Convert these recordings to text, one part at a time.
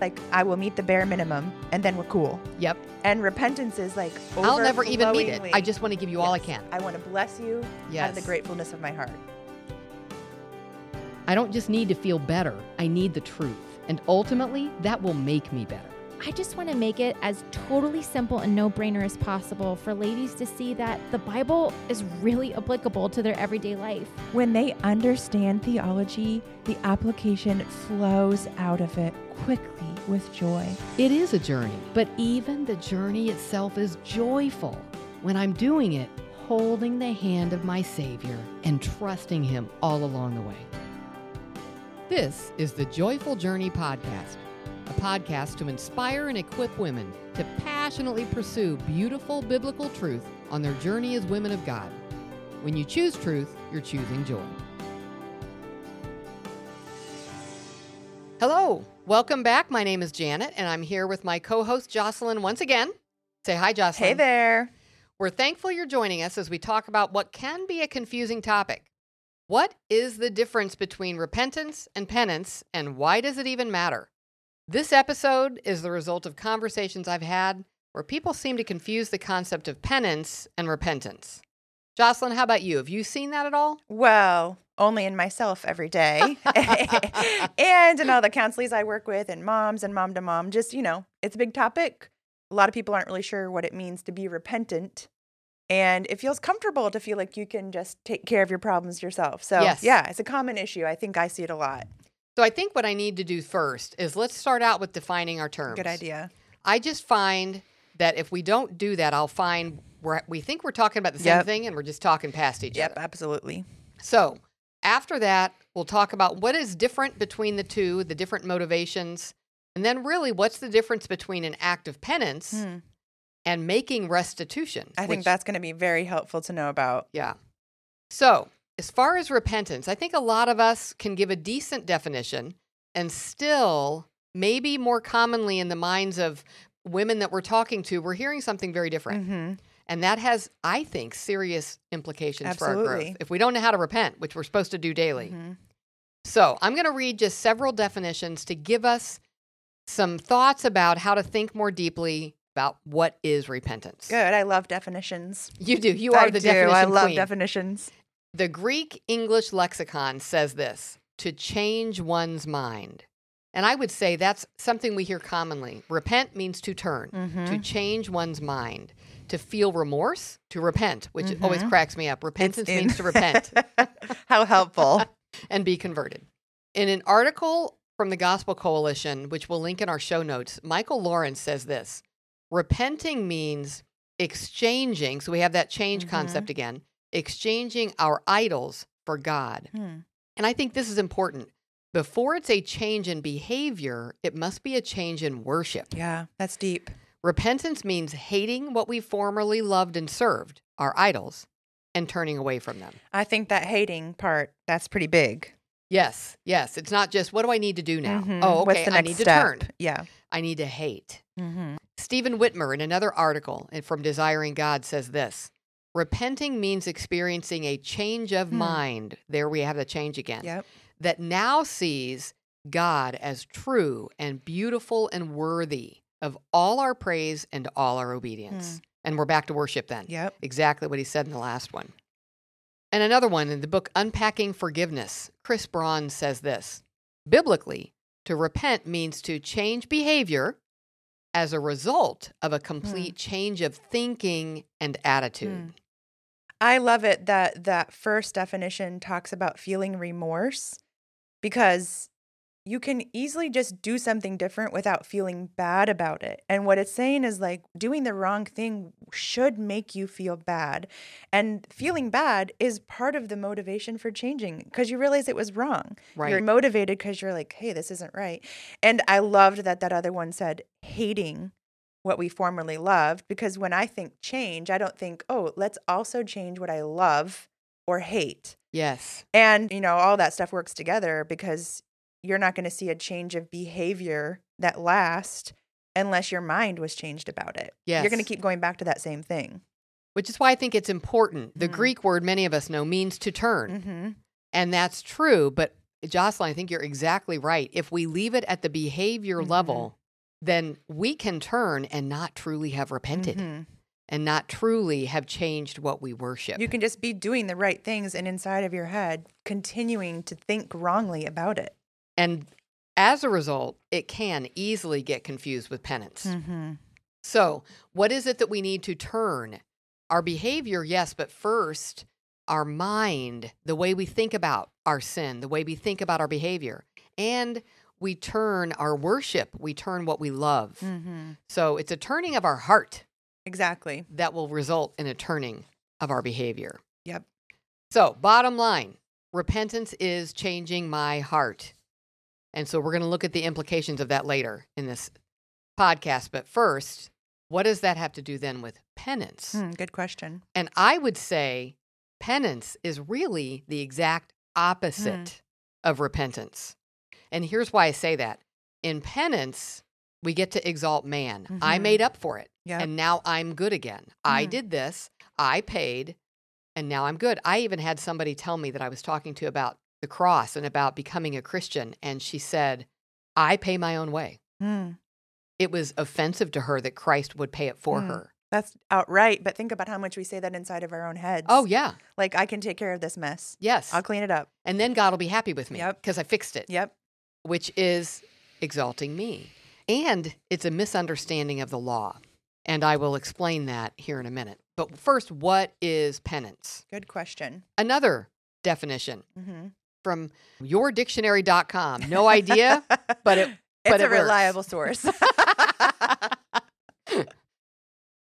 like I will meet the bare minimum and then we're cool. Yep. And repentance is like I'll never even meet it. I just want to give you all I can. I want to bless you out of the gratefulness of my heart. I don't just need to feel better, I need the truth. And ultimately, that will make me better. I just want to make it as totally simple and no brainer as possible for ladies to see that the Bible is really applicable to their everyday life. When they understand theology, the application flows out of it quickly with joy. It is a journey, but even the journey itself is joyful when I'm doing it, holding the hand of my Savior and trusting Him all along the way. This is the Joyful Journey Podcast, a podcast to inspire and equip women to passionately pursue beautiful biblical truth on their journey as women of God. When you choose truth, you're choosing joy. Hello, welcome back. My name is Janet, and I'm here with my co host Jocelyn once again. Say hi, Jocelyn. Hey there. We're thankful you're joining us as we talk about what can be a confusing topic. What is the difference between repentance and penance, and why does it even matter? This episode is the result of conversations I've had where people seem to confuse the concept of penance and repentance. Jocelyn, how about you? Have you seen that at all? Well, only in myself every day. and in all the counselors I work with and moms and mom to mom. Just, you know, it's a big topic. A lot of people aren't really sure what it means to be repentant. And it feels comfortable to feel like you can just take care of your problems yourself. So, Yes. yeah, it's a common issue. I think I see it a lot. So I think what I need to do first is let's start out with defining our terms. Good idea. I just find that if we don't do that, I'll find we're, we think we're talking about the same Yep. thing and we're just talking past each Yep, other. Yep, absolutely. So after that, we'll talk about what is different between the two, the different motivations, and then really what's the difference between an act of penance Hmm. and making restitution. I think that's going to be very helpful to know about. yeah. So, as far as repentance, I think a lot of us can give a decent definition and still, maybe more commonly in the minds of women that we're talking to, we're hearing something very different. hmm And that has, I think, serious implications for our growth if we don't know how to repent, which we're supposed to do daily. hmm So, I'm going to read just several definitions to give us some thoughts about how to think more deeply about what is repentance. Good. I love definitions. You do. You are I the do. definition I love queen. definitions. The Greek English lexicon says this to change one's mind. And I would say that's something we hear commonly. Repent means to turn, to Mhm. change one's mind, to feel remorse, to repent, which always Mhm. cracks me up. Repentance means to repent How helpful. and be converted. In an article from the Gospel Coalition, which we'll link in our show notes, Michael Lawrence says this Repenting means exchanging, so we have that change Mhm. concept again, exchanging our idols for God. Hmm. And I think this is important. Before it's a change in behavior, it must be a change in worship. Yeah, that's deep. Repentance means hating what we formerly loved and served, our idols, and turning away from them. I think that hating part, that's pretty big. Yes, yes. It's not just what do I need to do now? Mhm. Oh, What's okay. I need step? to turn. Yeah. I need to hate. Mm-hmm. Stephen Witmer, in another article and from Desiring God, says this Repenting means experiencing a change of Hmm. mind. There we have the change again. Yep. That now sees God as true and beautiful and worthy of all our praise and all our obedience. And we're back to worship then. Yep. Exactly what he said in the last one. And another one in the book Unpacking Forgiveness, Chris Braun says this Biblically, to repent means to change behavior as a result of a complete change of thinking and attitude. Hmm. I love it that that first definition talks about feeling remorse because you can easily just do something different without feeling bad about it. And what it's saying is like doing the wrong thing should make you feel bad. And feeling bad is part of the motivation for changing because you realize it was wrong. You're motivated because you're like, hey, this isn't right. And I loved that that other one said hating what we formerly loved because when I think change, I don't think, oh, let's also change what I love or hate. Yes. And, you know, all that stuff works together because you're not going to see a change of behavior that lasts unless your mind was changed about it. Yes. You're going to keep going back to that same thing. Which is why I think it's important. The Mhm. Greek word many of us know means to turn. Mm-hmm. And that's true, but Jocelyn, I think you're exactly right. If we leave it at the behavior Mhm. level, then we can turn and not truly have repented Mhm. And not truly have changed what we worship. You can just be doing the right things and inside of your head continuing to think wrongly about it. and as a result, it can easily get confused with penance. Mm-hmm. So, what is it that we need to turn? Our behavior, yes, but first, our mind, the way we think about our sin, the way we think about our behavior, and we turn our worship, we turn what we love. Mm-hmm. So, it's a turning of our heart Exactly. that will result in a turning of our behavior. Yep. So, bottom line repentance is changing my heart. And so, we're going to look at the implications of that later in this podcast. But first, what does that have to do then with penance? Hmm, good question. And I would say penance is really the exact opposite of repentance. And here's why I say that. In penance, we get to exalt man. I Mhm. made up for it. Yep. And now I'm good again. I Mhm. did this, I paid, and now I'm good. I even had somebody tell me that I was talking to about the cross and about becoming a Christian. And she said, I pay my own way. Hmm. It was offensive to her that Christ would pay it for Mm. her. That's outright, but think about how much we say that inside of our own heads. Oh, yeah. Like, I can take care of this mess. Yes. I'll clean it up. and then God will be happy with me Yep. because I fixed it. Yep. which is exalting me. And it's a misunderstanding of the law. And I will explain that here in a minute. But first, what is penance? Good question. Another definition Mm-hmm. from yourdictionary.com. No idea, but it it's but a it works. reliable source.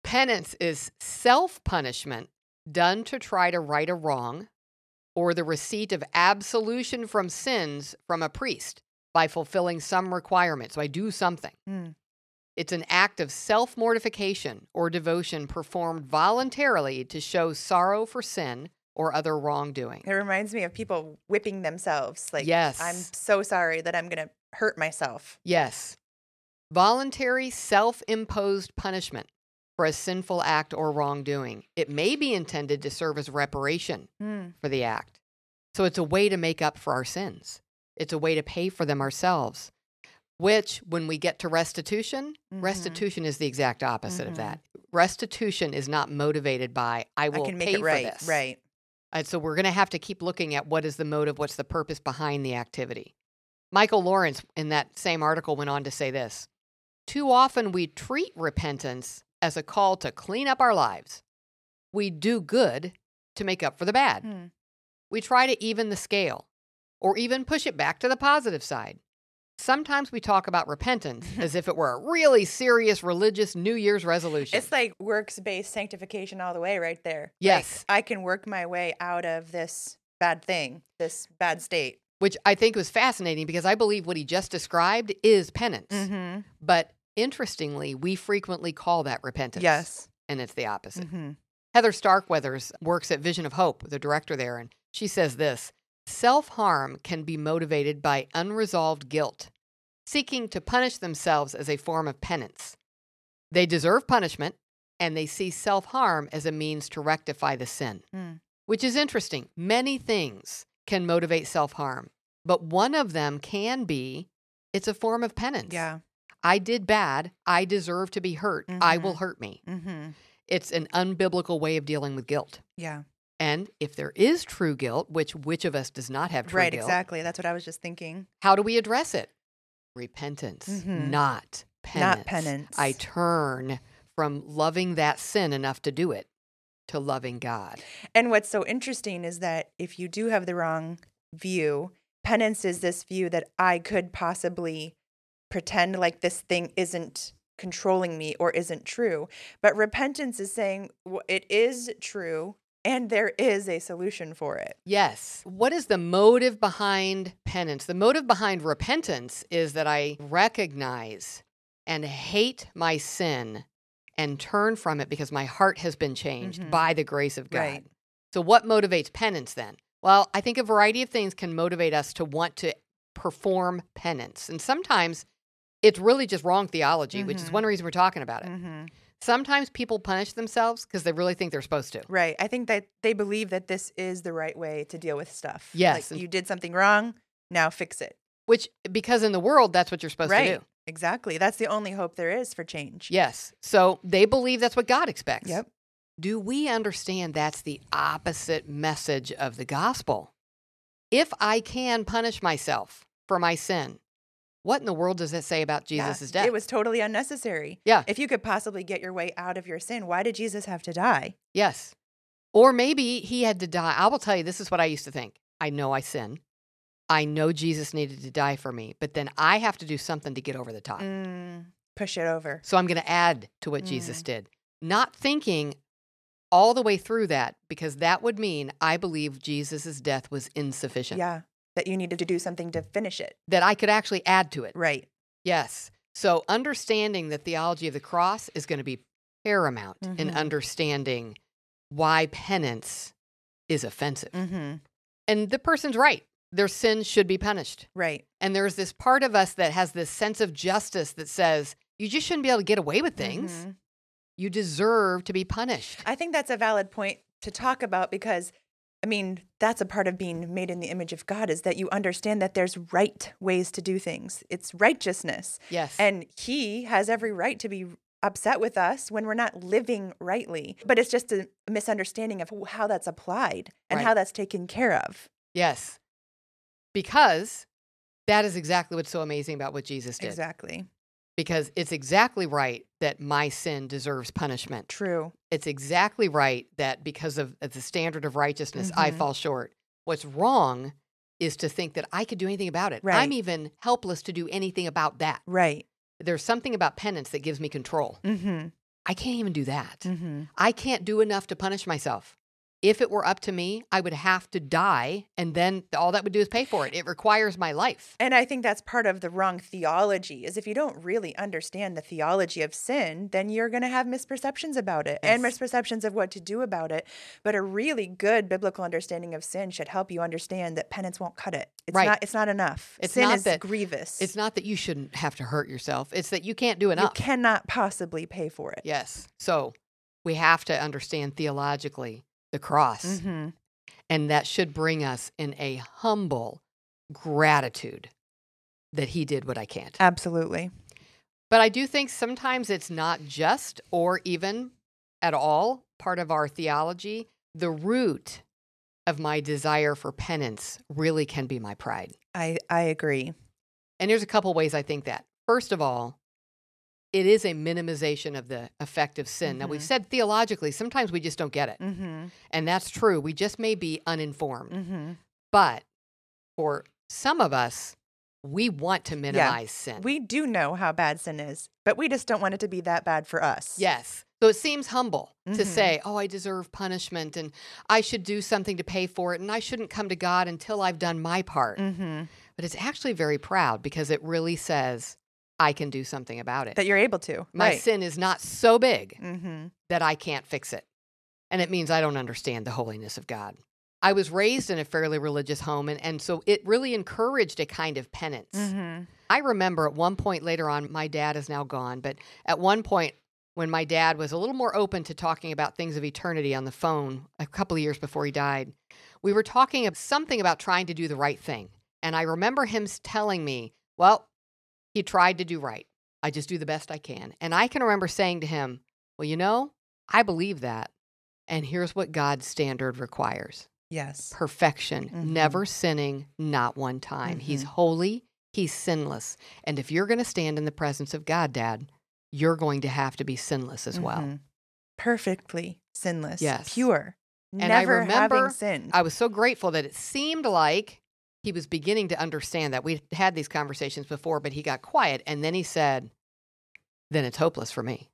penance is self punishment done to try to right a wrong or the receipt of absolution from sins from a priest by fulfilling some requirement. So I do something. Hmm. It's an act of self mortification or devotion performed voluntarily to show sorrow for sin or other wrongdoing. It reminds me of people whipping themselves. Like, Yes. I'm so sorry that I'm going to hurt myself. Yes. Voluntary self imposed punishment for a sinful act or wrongdoing. It may be intended to serve as reparation Hmm. for the act. So it's a way to make up for our sins, it's a way to pay for them ourselves. Which, when we get to restitution, Mhm. restitution is the exact opposite of Mhm. that. Restitution is not motivated by, I I will can pay make it for this. Right. And so we're going to have to keep looking at what is the motive, what's the purpose behind the activity. Michael Lawrence, in that same article, went on to say this Too often we treat repentance as a call to clean up our lives. We do good to make up for the bad. Hmm. We try to even the scale or even push it back to the positive side. Sometimes we talk about repentance as if it were a really serious religious New Year's resolution. It's like works based sanctification all the way right there. Like, Yes. I can work my way out of this bad thing, this bad state. which I think was fascinating because I believe what he just described is penance. Mm-hmm. But interestingly, we frequently call that repentance. Yes. And it's the opposite. Mm-hmm. Heather Starkweathers works at Vision of Hope, the director there, and she says this self harm can be motivated by unresolved guilt, seeking to punish themselves as a form of penance. They deserve punishment, and they see self harm as a means to rectify the sin, Mm. which is interesting. Many things can motivate self harm, but one of them can be it's a form of penance. Yeah. I did bad. I deserve to be hurt. I will Mhm. hurt me. Mm-hmm. It's an unbiblical way of dealing with guilt. Yeah. And if there is true guilt, which which of us does not have true right. guilt, Right, Exactly. That's what I was just thinking. how do we address it? Repentance, Mhm. not penance. Not penance. I turn from loving that sin enough to do it to loving God. And what's so interesting is that if you do have the wrong view, penance is this view that I could possibly pretend like this thing isn't controlling me or isn't true. But repentance is saying "W- it is true and there is a solution for it. Yes. What is the motive behind penance? The motive behind repentance is that I recognize and hate my sin and turn from it because my heart has been changed Mhm. by the grace of God. Right. So, what motivates penance then? Well, I think a variety of things can motivate us to want to perform penance. And sometimes it's really just wrong theology, which is Mhm. one reason we're talking about it. hmm Sometimes people punish themselves because they really think they're supposed to. Right. I think that they believe that this is the right way to deal with stuff. Yes, Like you did something wrong. Now fix it. Which, because in the world, that's what you're supposed right. to do. Exactly. That's the only hope there is for change. Yes. So they believe that's what God expects. Yep. Do we understand that's the opposite message of the gospel? If I can punish myself for my sin, what in the world does that say about Yeah, Jesus' death? It was totally unnecessary. Yeah. If you could possibly get your way out of your sin, why did Jesus have to die? yes. Or maybe he had to die. I will tell you, this is what I used to think. I know I sin. I know Jesus needed to die for me, but then I have to do something to get over the top. Mm, push it over. So I'm going to add to what Jesus Mm. did, not thinking all the way through that, because that would mean I believe Jesus' death was insufficient, Yeah. That you needed to do something to finish it. that I could actually add to it. Right. Yes. So understanding the theology of the cross is going to be paramount in Mhm. understanding why penance is offensive. Mm-hmm. And the person's right. Their sins should be punished. Right. And there's this part of us that has this sense of justice that says, you just shouldn't be able to get away with things. Mhm. You deserve to be punished. I think that's a valid point to talk about because I mean, that's a part of being made in the image of God is that you understand that there's right ways to do things. It's righteousness. Yes. And he has every right to be upset with us when we're not living rightly. But it's just a misunderstanding of how that's applied and Right. how that's taken care of. yes. Because that is exactly what's so amazing about what Jesus did. Exactly. Because it's exactly right that my sin deserves punishment. True. It's exactly right that because of of the standard of righteousness, I Mhm. fall short. What's wrong is to think that I could do anything about it. Right. I'm even helpless to do anything about that. Right. There's something about penance that gives me control. Mm-hmm. I can't even do that. Mm-hmm. I can't do enough to punish myself. If it were up to me, I would have to die, and then all that would do is pay for it. It requires my life. And I think that's part of the wrong theology is if you don't really understand the theology of sin, then you're going to have misperceptions about it and misperceptions of what to do about it. But a really good biblical understanding of sin should help you understand that penance won't cut it. It's Right. not it's not enough. It's sin not is that- grievous. It's not that you shouldn't have to hurt yourself, it's that you can't do enough. you cannot possibly pay for it. Yes. So we have to understand theologically the cross. Mm-hmm. And that should bring us in a humble gratitude that he did what I can't. Absolutely. But I do think sometimes it's not just or even at all part of our theology. The root of my desire for penance really can be my pride. I I agree. And there's a couple ways I think that. First of all, it is a minimization of the effect of sin. Now, we've Mhm. said theologically, sometimes we just don't get it. Mm-hmm. And that's true. We just may be uninformed. Mm-hmm. But for some of us, we want to minimize sin. We do know how bad sin is, but we just don't want it to be that bad for us. yes. So it seems humble to Mhm. say, oh, I deserve punishment and I should do something to pay for it and I shouldn't come to God until I've done my part. Mm-hmm. But it's actually very proud because it really says, I can do something about it. That you're able to. my right. sin is not so big Mm-hmm. that I can't fix it. And it means I don't understand the holiness of God. I was raised in a fairly religious home, and, and so it really encouraged a kind of penance. Mm-hmm. I remember at one point later on, my dad is now gone, but at one point when my dad was a little more open to talking about things of eternity on the phone a couple of years before he died, we were talking of something about trying to do the right thing. And I remember him telling me, well, he tried to do right. I just do the best I can. And I can remember saying to him, well, you know, I believe that. And here's what God's standard requires Yes. perfection, Mhm. never sinning, not one time. He's Mhm. holy, he's sinless. And if you're going to stand in the presence of God, Dad, you're going to have to be sinless as well. Mhm. Perfectly sinless. Yes. Pure. And I Never remember having sinned. I was so grateful that it seemed like he was beginning to understand that. We'd had these conversations before, but he got quiet. And then he said, Then it's hopeless for me.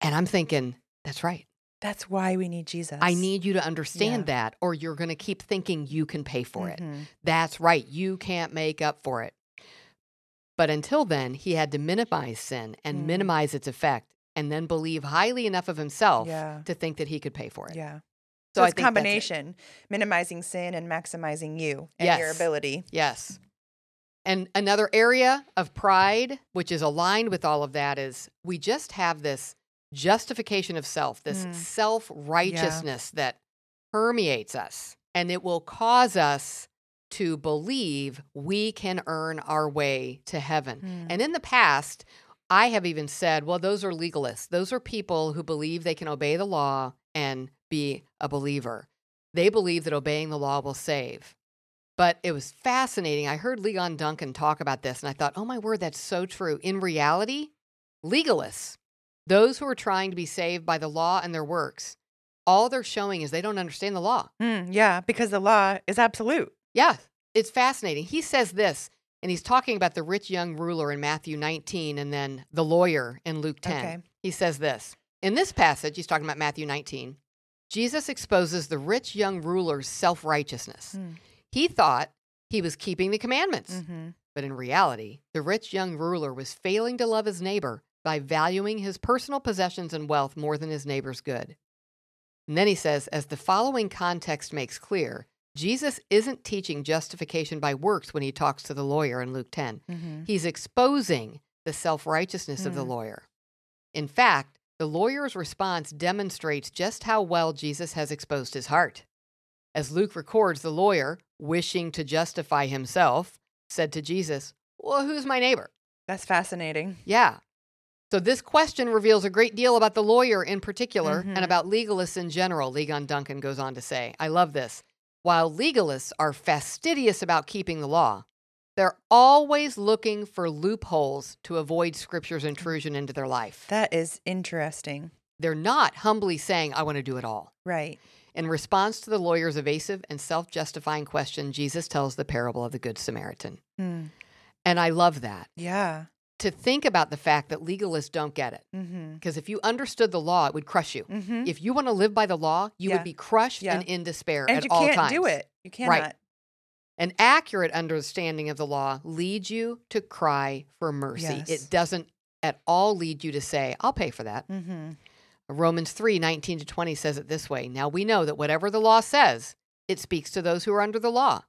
And I'm thinking, That's right. That's why we need Jesus. I need you to understand Yeah. that, or you're going to keep thinking you can pay for it. Mhm. That's right. You can't make up for it. But until then, he had to minimize sin and Mm. minimize its effect and then believe highly enough of himself Yeah. to think that he could pay for it. Yeah. So So, it's that's it. combination, minimizing sin and maximizing you and your ability. Yes. And another area of pride, which is aligned with all of that, is we just have this justification of self, this Mm. self righteousness that permeates us. And it will cause us to believe we can earn our way to heaven. Hmm. And in the past, I have even said, well, those are legalists. Those are people who believe they can obey the law and be a believer. They believe that obeying the law will save. But it was fascinating. I heard Ligon Duncan talk about this, and I thought, oh my word, that's so true. In reality, legalists, those who are trying to be saved by the law and their works, all they're showing is they don't understand the law. Mm, yeah, because the law is absolute. Yeah, it's fascinating. He says this, and he's talking about the rich young ruler in Matthew 19 and then the lawyer in Luke 10. Okay. He says this In this passage, he's talking about Matthew 19. Jesus exposes the rich young ruler's self righteousness. Mm. He thought he was keeping the commandments, Mm-hmm. but in reality, the rich young ruler was failing to love his neighbor by valuing his personal possessions and wealth more than his neighbor's good. And then he says, as the following context makes clear, Jesus isn't teaching justification by works when he talks to the lawyer in Luke 10. Mm-hmm. He's exposing the self righteousness of the Mm. lawyer. In fact, the lawyer's response demonstrates just how well Jesus has exposed his heart. As Luke records, the lawyer, wishing to justify himself, said to Jesus, Well, who's my neighbor? That's fascinating. Yeah. So this question reveals a great deal about the lawyer in particular Mhm. and about legalists in general, Ligon Duncan goes on to say. I love this. While legalists are fastidious about keeping the law, they're always looking for loopholes to avoid scripture's intrusion into their life. That is interesting. They're not humbly saying, I want to do it all. Right. In response to the lawyer's evasive and self justifying question, Jesus tells the parable of the Good Samaritan. Mm. And I love that. Yeah. To think about the fact that legalists don't get it. Mm-hmm. Because if you understood the law, it would crush you. Mm-hmm. If you want to live by the law, you Yeah. would be crushed Yeah. and in despair And at you all can't times. do it. You cannot. An accurate understanding of the law leads you to cry for mercy. Yes. It doesn't at all lead you to say, I'll pay for that. Mm-hmm. Romans 3 19 to 20 says it this way Now we know that whatever the law says, it speaks to those who are under the law,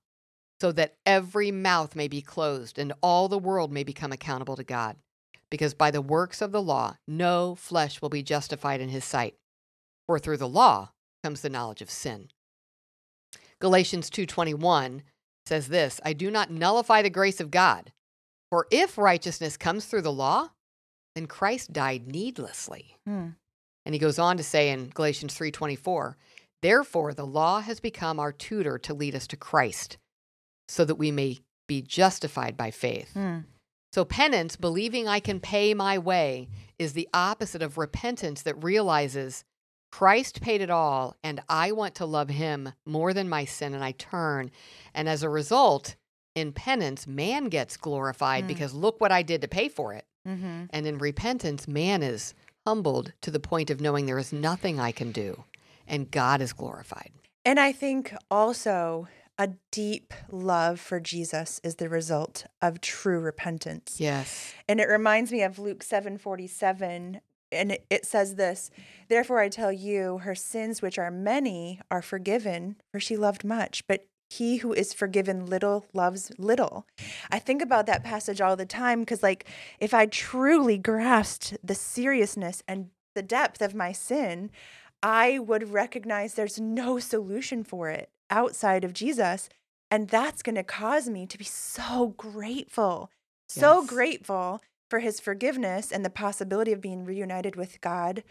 so that every mouth may be closed and all the world may become accountable to God. Because by the works of the law, no flesh will be justified in his sight. For through the law comes the knowledge of sin. Galatians 2:21 says this, I do not nullify the grace of God. For if righteousness comes through the law, then Christ died needlessly. Mm. And he goes on to say in Galatians 3:24, "Therefore the law has become our tutor to lead us to Christ, so that we may be justified by faith." Mm. So penance, believing I can pay my way, is the opposite of repentance that realizes Christ paid it all and I want to love him more than my sin and I turn. And as a result, in penance, man gets glorified Mm. because look what I did to pay for it. Mm-hmm. And in repentance, man is humbled to the point of knowing there is nothing I can do, and God is glorified. And I think also a deep love for Jesus is the result of true repentance. Yes. And it reminds me of Luke 7:47 and it, says this, therefore I tell you her sins which are many are forgiven for she loved much, but he who is forgiven little loves little. I think about that passage all the time cuz like if I truly grasped the seriousness and the depth of my sin, I would recognize there's no solution for it outside of Jesus. And that's going to cause me to be so grateful, so Yes. grateful for his forgiveness and the possibility of being reunited with God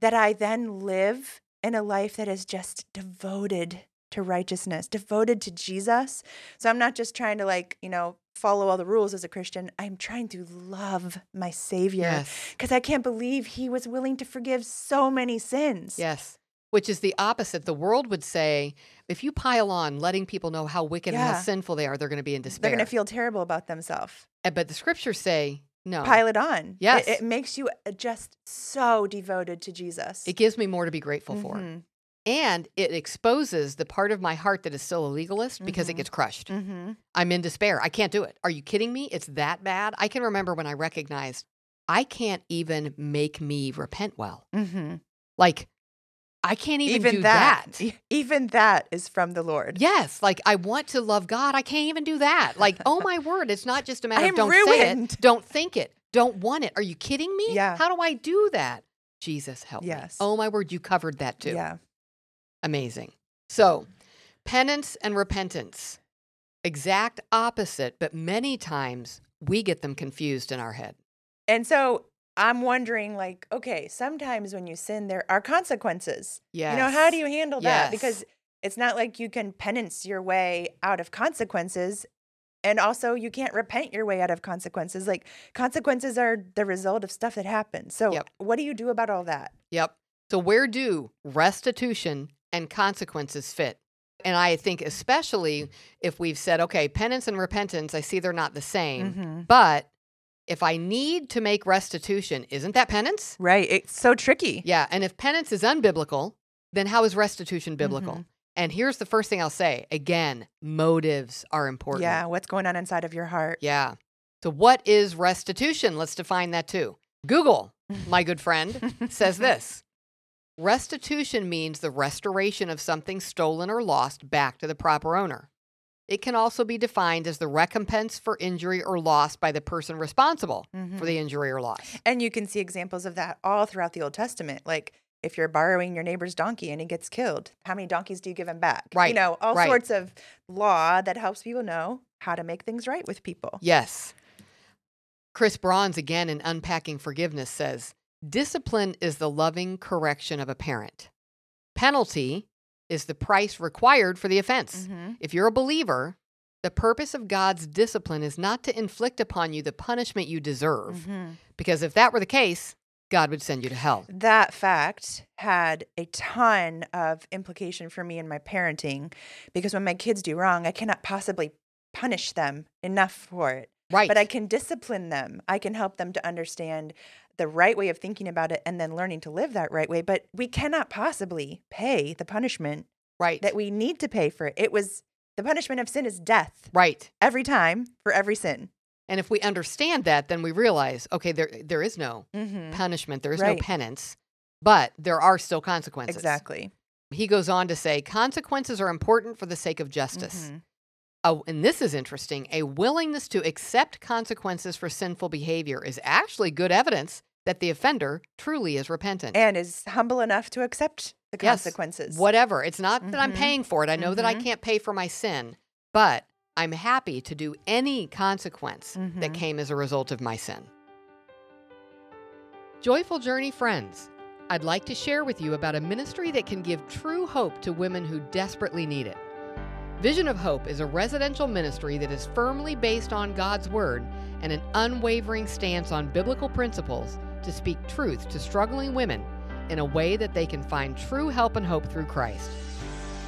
that I then live in a life that is just devoted to righteousness, devoted to Jesus. So I'm not just trying to, like, you know, follow all the rules as a Christian. I'm trying to love my Savior Yes. because I can't believe he was willing to forgive so many sins. Yes. Which is the opposite. The world would say if you pile on letting people know how wicked and how sinful they are, they're going to be in despair. They're going to feel terrible about themselves. But the scriptures say, no. Pile it on. It- Yes. It, makes you uh, just so devoted to Jesus. It gives me more to be grateful for. Mhm. And it exposes the part of my heart that is still a legalist because it Mhm. gets crushed. Mm-hmm. I'm in despair. I can't do it. Are you kidding me? It's that bad. I can remember when I recognized I can't even make me repent well. Mm-hmm. Like, I can't even, Even do that, that. even that is from the Lord. Yes, like I want to love God. I can't even do that. Like, oh my word, it's not just a matter of don't say it, don't think it, don't want it. Are you kidding me? Yeah. How do I do that? Jesus help me. Yes. Oh my word, you covered that too. Yeah. Amazing. So, penance and repentance. exact opposite, but many times we get them confused in our head. And so I'm wondering, like, okay, sometimes when you sin, there are consequences. Yeah. You know, how do you handle that? Because it's not like you can penance your way out of consequences. And also, you can't repent your way out of consequences. Like, consequences are the result of stuff that happens. So, Yep. what do you do about all that? Yep. So where do restitution and consequences fit? And I think especially if we've said, okay, penance and repentance, I see they're not the same. Mhm. But if I need to make restitution, isn't that penance? Right. It's so tricky. Yeah. And if penance is unbiblical, then how is restitution biblical? Mhm. And here's the first thing I'll say again, motives are important. Yeah. What's going on inside of your heart? Yeah. So, what is restitution? Let's define that too. Google, my good friend, says this Restitution means the restoration of something stolen or lost back to the proper owner. It can also be defined as the recompense for injury or loss by the person responsible Mhm. for the injury or loss. And you can see examples of that all throughout the Old Testament. Like if you're borrowing your neighbor's donkey and he gets killed, how many donkeys do you give him back? Right, You know, all right. sorts of law that helps people know how to make things right with people. Yes. Chris Brauns, again in Unpacking Forgiveness, says discipline is the loving correction of a parent. Penalty is the price required for the offense. Mhm. If you're a believer, the purpose of God's discipline is not to inflict upon you the punishment you deserve, Mhm. because if that were the case, God would send you to hell. That fact had a ton of implication for me in my parenting because when my kids do wrong, I cannot possibly punish them enough for it. Right. But I can discipline them. I can help them to understand the right way of thinking about it and then learning to live that right way. But we cannot possibly pay the punishment right. that we need to pay for it. It was the punishment of sin is death right. every time for every sin. And if we understand that, then we realize, okay, there there is no Mm-hmm. punishment, there is Right. no penance, but there are still consequences. Exactly. He goes on to say consequences are important for the sake of justice. Mhm. Oh, and this is interesting. A willingness to accept consequences for sinful behavior is actually good evidence that the offender truly is repentant. And is humble enough to accept the Yes, consequences. Whatever. It's not that I'm Mhm. paying for it. I know that I Mhm. can't pay for my sin, but I'm happy to do any consequence that Mhm. came as a result of my sin. Joyful Journey friends, I'd like to share with you about a ministry that can give true hope to women who desperately need it. Vision of Hope is a residential ministry that is firmly based on God's Word and an unwavering stance on biblical principles to speak truth to struggling women in a way that they can find true help and hope through Christ.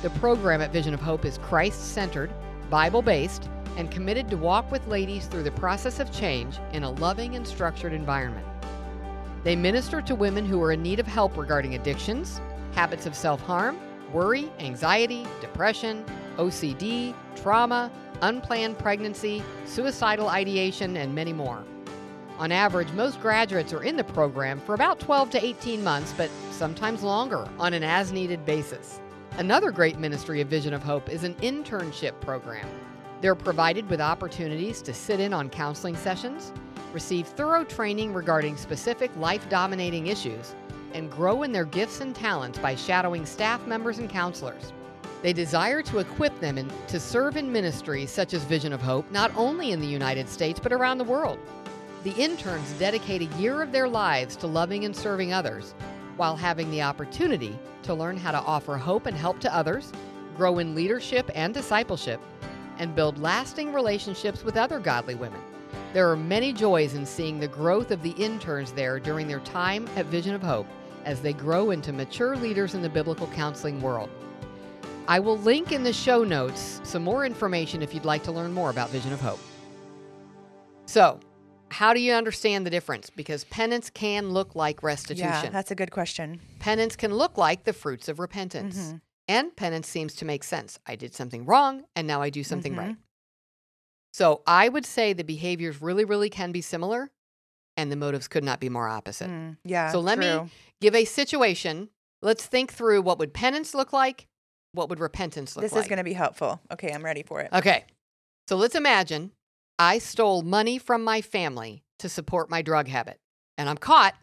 The program at Vision of Hope is Christ centered, Bible based, and committed to walk with ladies through the process of change in a loving and structured environment. They minister to women who are in need of help regarding addictions, habits of self harm, worry, anxiety, depression, OCD, trauma, unplanned pregnancy, suicidal ideation, and many more. On average, most graduates are in the program for about 12 to 18 months, but sometimes longer on an as needed basis. Another great ministry of Vision of Hope is an internship program. They're provided with opportunities to sit in on counseling sessions, receive thorough training regarding specific life dominating issues, and grow in their gifts and talents by shadowing staff members and counselors. They desire to equip them in, to serve in ministries such as Vision of Hope, not only in the United States, but around the world. The interns dedicate a year of their lives to loving and serving others while having the opportunity to learn how to offer hope and help to others, grow in leadership and discipleship, and build lasting relationships with other godly women. There are many joys in seeing the growth of the interns there during their time at Vision of Hope as they grow into mature leaders in the biblical counseling world. I will link in the show notes some more information if you'd like to learn more about Vision of Hope. So, how do you understand the difference? Because penance can look like restitution. Yeah, that's a good question. penance can look like the fruits of repentance. Mhm. And penance seems to make sense. I did something wrong and now I do something Mhm. right. So I would say the behaviors really, really can be similar and the motives could not be more opposite. Mm, yeah. So let me- Give a situation. Let's think through what would penance look like? What would repentance look This like? This is going to be helpful. Okay, I'm ready for it. Okay. So let's imagine I stole money from my family to support my drug habit and I'm caught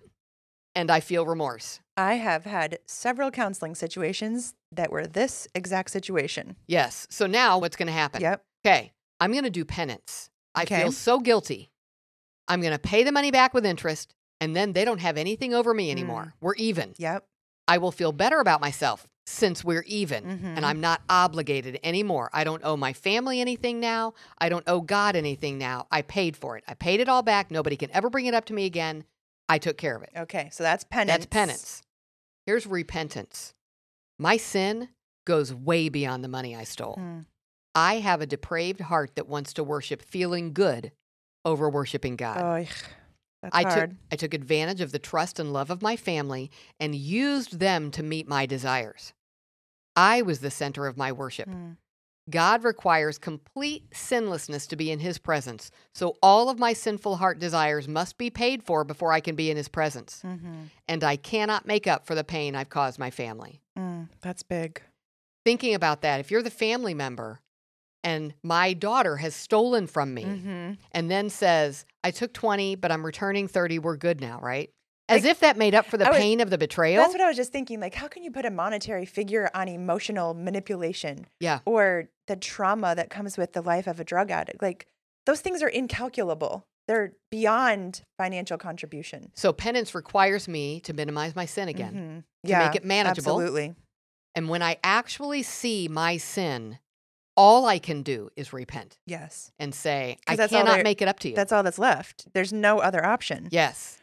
and I feel remorse. I have had several counseling situations that were this exact situation. Yes. So now what's going to happen? Yep. Okay. I'm going to do penance. I Okay. feel so guilty. I'm going to pay the money back with interest, and then they don't have anything over me anymore. Mm. We're even. Yep. I will feel better about myself since we're even Mhm. and I'm not obligated anymore. I don't owe my family anything now. I don't owe God anything now. I paid for it. I paid it all back. Nobody can ever bring it up to me again. I took care of it. Okay. So that's penance. That's penance. Here's repentance. My sin goes way beyond the money I stole. Mm. I have a depraved heart that wants to worship feeling good over worshiping God. Oh, that's I hard. took I took advantage of the trust and love of my family and used them to meet my desires. I was the center of my worship. Mm. God requires complete sinlessness to be in his presence. So all of my sinful heart desires must be paid for before I can be in his presence. Mhm. And I cannot make up for the pain I've caused my family. Mm. That's big. Thinking about that, if you're the family member and my daughter has stolen from me hmm and then says, I took 20, but I'm returning 30, we're good now, right? As Like, if that made up for the was- pain of the betrayal. That's what I was just thinking. Like, how can you put a monetary figure on emotional manipulation yeah. or the trauma that comes with the life of a drug addict? Like, those things are incalculable. They're beyond financial contribution. So penance requires me to minimize my sin again. Mhm. To Yeah, make it manageable. Absolutely. And when I actually see my sin, all I can do is repent Yes. and say, I cannot make it up to you. That's all that's left. There's no other option. yes.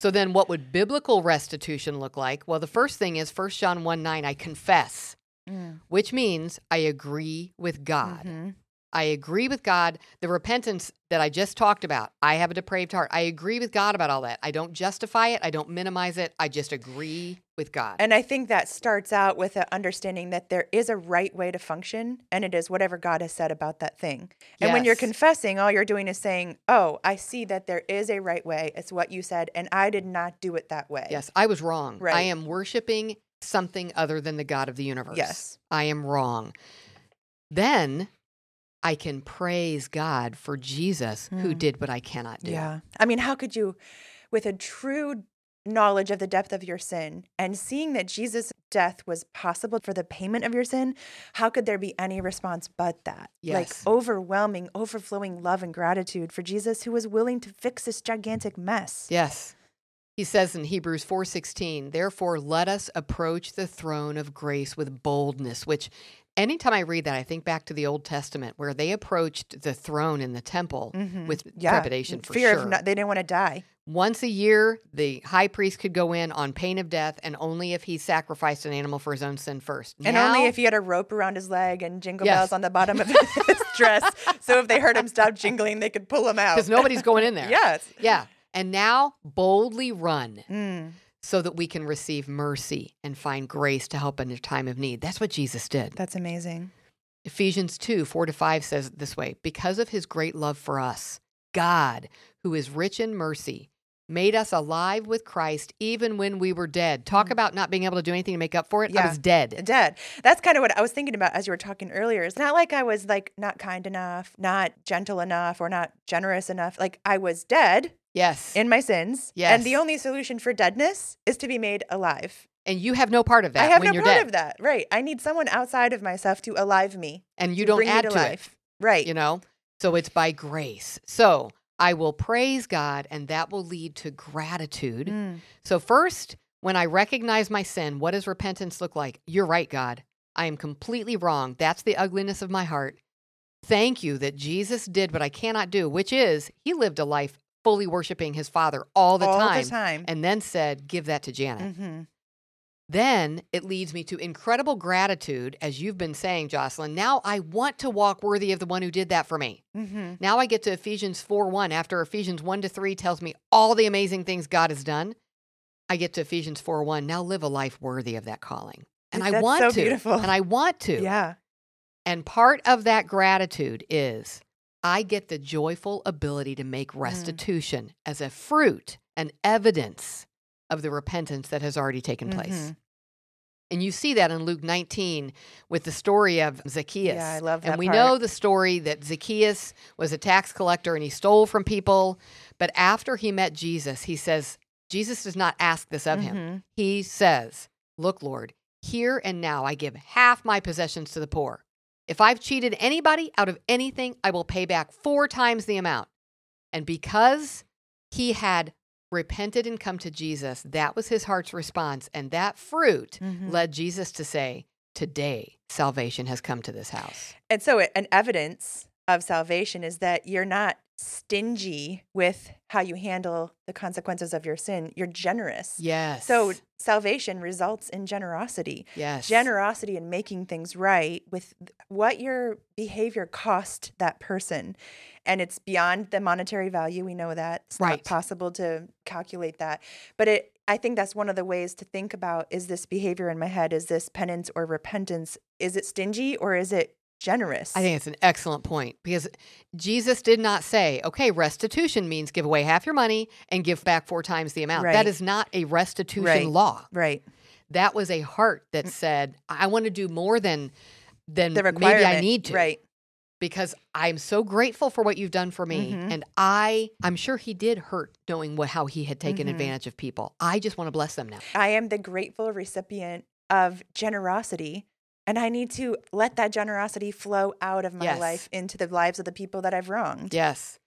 So then what would biblical restitution look like? Well, the first thing is 1 John 1 9, I confess, Mm. which means I agree with God. Mhm. I agree with God. The repentance that I just talked about, I have a depraved heart. I agree with God about all that. I don't justify it, I don't minimize it. I just agree with God. And I think that starts out with an understanding that there is a right way to function, and it is whatever God has said about that thing. And when you're confessing, all you're doing is saying, Oh, I see that there is a right way. It's what you said, and I did not do it that way. Yes, I was wrong. I am worshiping something other than the God of the universe. Yes. I am wrong. Then I can praise God for Jesus who Mm. did what I cannot do. Yeah. I mean, how could you, with a true knowledge of the depth of your sin and seeing that Jesus' death was possible for the payment of your sin, how could there be any response but that? Yes. Like overwhelming, overflowing love and gratitude for Jesus who was willing to fix this gigantic mess. Yes. He says in Hebrews 4:16, "Therefore let us approach the throne of grace with boldness," which anytime I read that I think back to the Old Testament where they approached the throne in the temple Mhm. with Yeah. trepidation for Fear sure. of not, they didn't want to die. Once a year, the high priest could go in on pain of death, and only if he sacrificed an animal for his own sin first. And Now- only if he had a rope around his leg and jingle Yes. bells on the bottom of his dress. So if they heard him stop jingling, they could pull him out. because nobody's going in there. yes. Yeah. And now boldly run Mm. So that we can receive mercy and find grace to help in a time of need. That's what Jesus did. That's amazing. Ephesians 2 4 to 5 says it this way Because of his great love for us, God, who is rich in mercy, made us alive with Christ even when we were dead. Talk about not being able to do anything to make up for it. I Mm. Was dead. Dead. That's kind of what I was thinking about as you were talking earlier. It's not like I was like not kind enough, not gentle enough, or not generous enough. Like I was dead Yes. in my sins. Yes. And the only solution for deadness is to be made alive. and you have no part of that I have no part dead. of that. Right. I need someone outside of myself to alive me. And you don't add to it. Right. you know so it's by grace so i will praise god and that will lead to gratitude Mm. so first when i recognize my sin what does repentance look like you're right god i am completely wrong that's the ugliness of my heart thank you that jesus did what i cannot do which is he lived a life fully worshiping his father all the All time the time. and then said give that to janet hmm then it leads me to incredible gratitude as you've been saying jocelyn now i want to walk worthy of the one who did that for me hmm now I get to Ephesians 4 1. After Ephesians 1 to 3 tells me all the amazing things God has done, I get to Ephesians 4 1. Now live a life worthy of that calling. And I want so to. beautiful. And I want to. Yeah. And part of that gratitude is I get the joyful ability to make Mm. restitution as a fruit and evidence of the repentance that has already taken place. Mhm. And you see that in Luke 19 with the story of Zacchaeus. Yeah, I love that. And we part. know the story that Zacchaeus was a tax collector and he stole from people. But after he met Jesus, he says, Jesus does not ask this of him. Mhm. He says, Look, Lord, here and now I give half my possessions to the poor. If I've cheated anybody out of anything, I will pay back four times the amount. And because he had repented and come to Jesus, that was his heart's response. And that fruit Mhm. led Jesus to say, Today, salvation has come to this house. And so, an evidence of salvation is that you're not stingy with how you handle the consequences of your sin. You're generous. Yes. So, salvation results in generosity. yes. Generosity in making things right with what your behavior cost that person. And it's beyond the monetary value. We know that. It's Right. not possible to calculate that. But it I think that's one of the ways to think about is this behavior in my head, is this penance or repentance? Is it stingy or is it generous? I think it's an excellent point because Jesus did not say, okay, restitution means give away half your money and give back four times the amount. Right. That is not a restitution Right. law. right. That was a heart that said, I want to do more than than maybe. I need to. Right. Because I'm so grateful for what you've done for me. Mhm. And I I'm sure he did hurt knowing what how he had taken Mhm. advantage of people. I just want to bless them now. I am the grateful recipient of generosity. And I need to let that generosity flow out of my Yes. life into the lives of the people that I've wronged. Yes.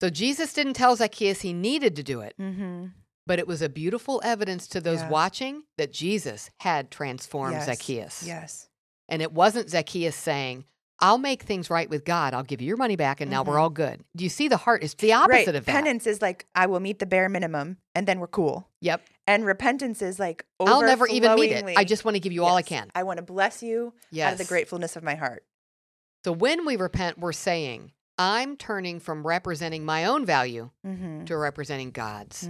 So Jesus didn't tell Zacchaeus he needed to do it. Mm-hmm. But it was a beautiful evidence to those Yeah. watching that Jesus had transformed Yes. Zacchaeus. Yes. And it wasn't Zacchaeus saying, I'll make things right with God. I'll give you your money back and now we're Mhm. all good. Do you see the heart? It's the opposite right. of that. Penance is like, I will meet the bare minimum and then we're cool. Yep. And repentance is like, I'll never even meet it. I just want to give you all I can. I want to bless you Yes. out of the gratefulness of my heart. So when we repent, we're saying, I'm turning from representing my own value Mm-hmm. to representing God's.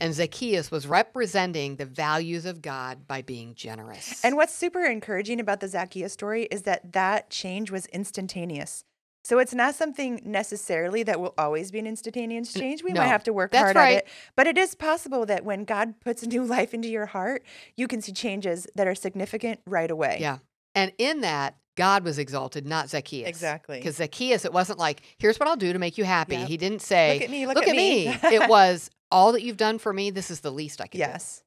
And Zacchaeus was representing the values of God by being generous. And what's super encouraging about the Zacchaeus story is that that change was instantaneous. So it's not something necessarily that will always be an instantaneous change. We no, might have to work hard right. at it. But it is possible that when God puts a new life into your heart, you can see changes that are significant right away. Yeah. And in that, God was exalted, not Zacchaeus. Exactly. Because Zacchaeus, it wasn't like, here's what I'll do to make you happy. Yep. He didn't say, Look at me, look at at me." me. it was, all that you've done for me, this is the least I can do. Yes.